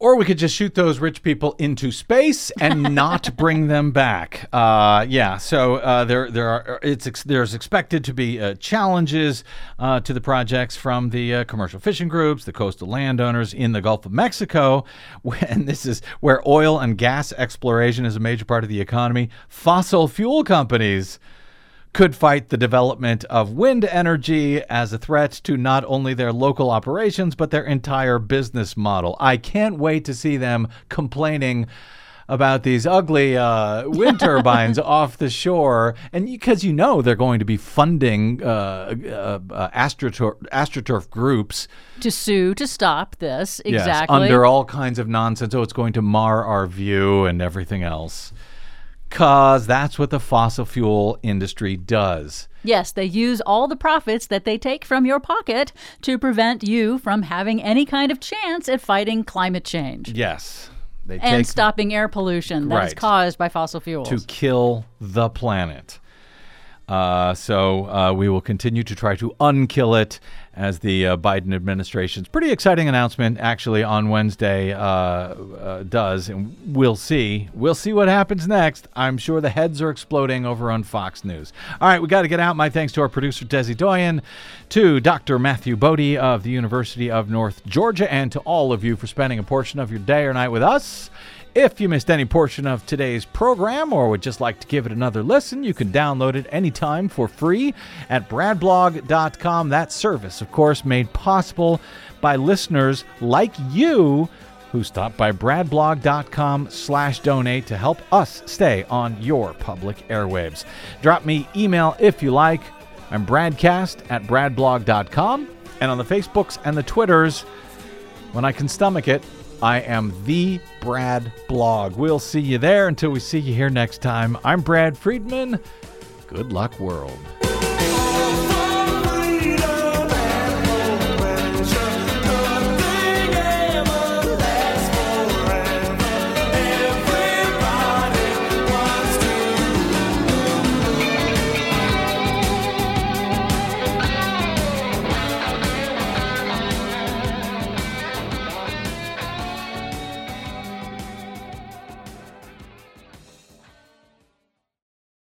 or we could just shoot those rich people into space and not bring them back. Uh, yeah. So uh, there, there are. It's ex- there's expected to be uh, challenges uh, to the projects from the uh, commercial fishing groups, the coastal landowners in the Gulf of Mexico, and this is where oil and gas exploration is a major part of the economy. Fossil fuel companies could fight the development of wind energy as a threat to not only their local operations, but their entire business model. I can't wait to see them complaining about these ugly uh, wind turbines off the shore. And because you know they're going to be funding uh, uh, uh, astroturf, astroturf groups To sue to stop this. Yes, Exactly. under all kinds of nonsense. Oh, it's going to mar our view and everything else. Because that's what the fossil fuel industry does. Yes, they use all the profits that they take from your pocket to prevent you from having any kind of chance at fighting climate change Yes. They and take stopping air pollution that is Right. caused by fossil fuels. to kill the planet. Uh, so uh, we will continue to try to unkill it as the uh, Biden administration's pretty exciting announcement actually on Wednesday uh, uh, does, and we'll see. We'll see what happens next. I'm sure the heads are exploding over on Fox News. All right, we got to get out. My thanks to our producer Desi Doyen, to Dr. Matthew Boedy of the University of North Georgia, and to all of you for spending a portion of your day or night with us. If you missed any portion of today's program or would just like to give it another listen, you can download it anytime for free at bradblog.com. That service, of course, made possible by listeners like you who stop by bradblog.com slash donate to help us stay on your public airwaves. Drop me email if you like. I'm bradcast at bradblog.com and on the Facebooks and the Twitters when I can stomach it, I am the Brad Blog. We'll see you there until we see you here next time. I'm Brad Friedman. Good luck, world.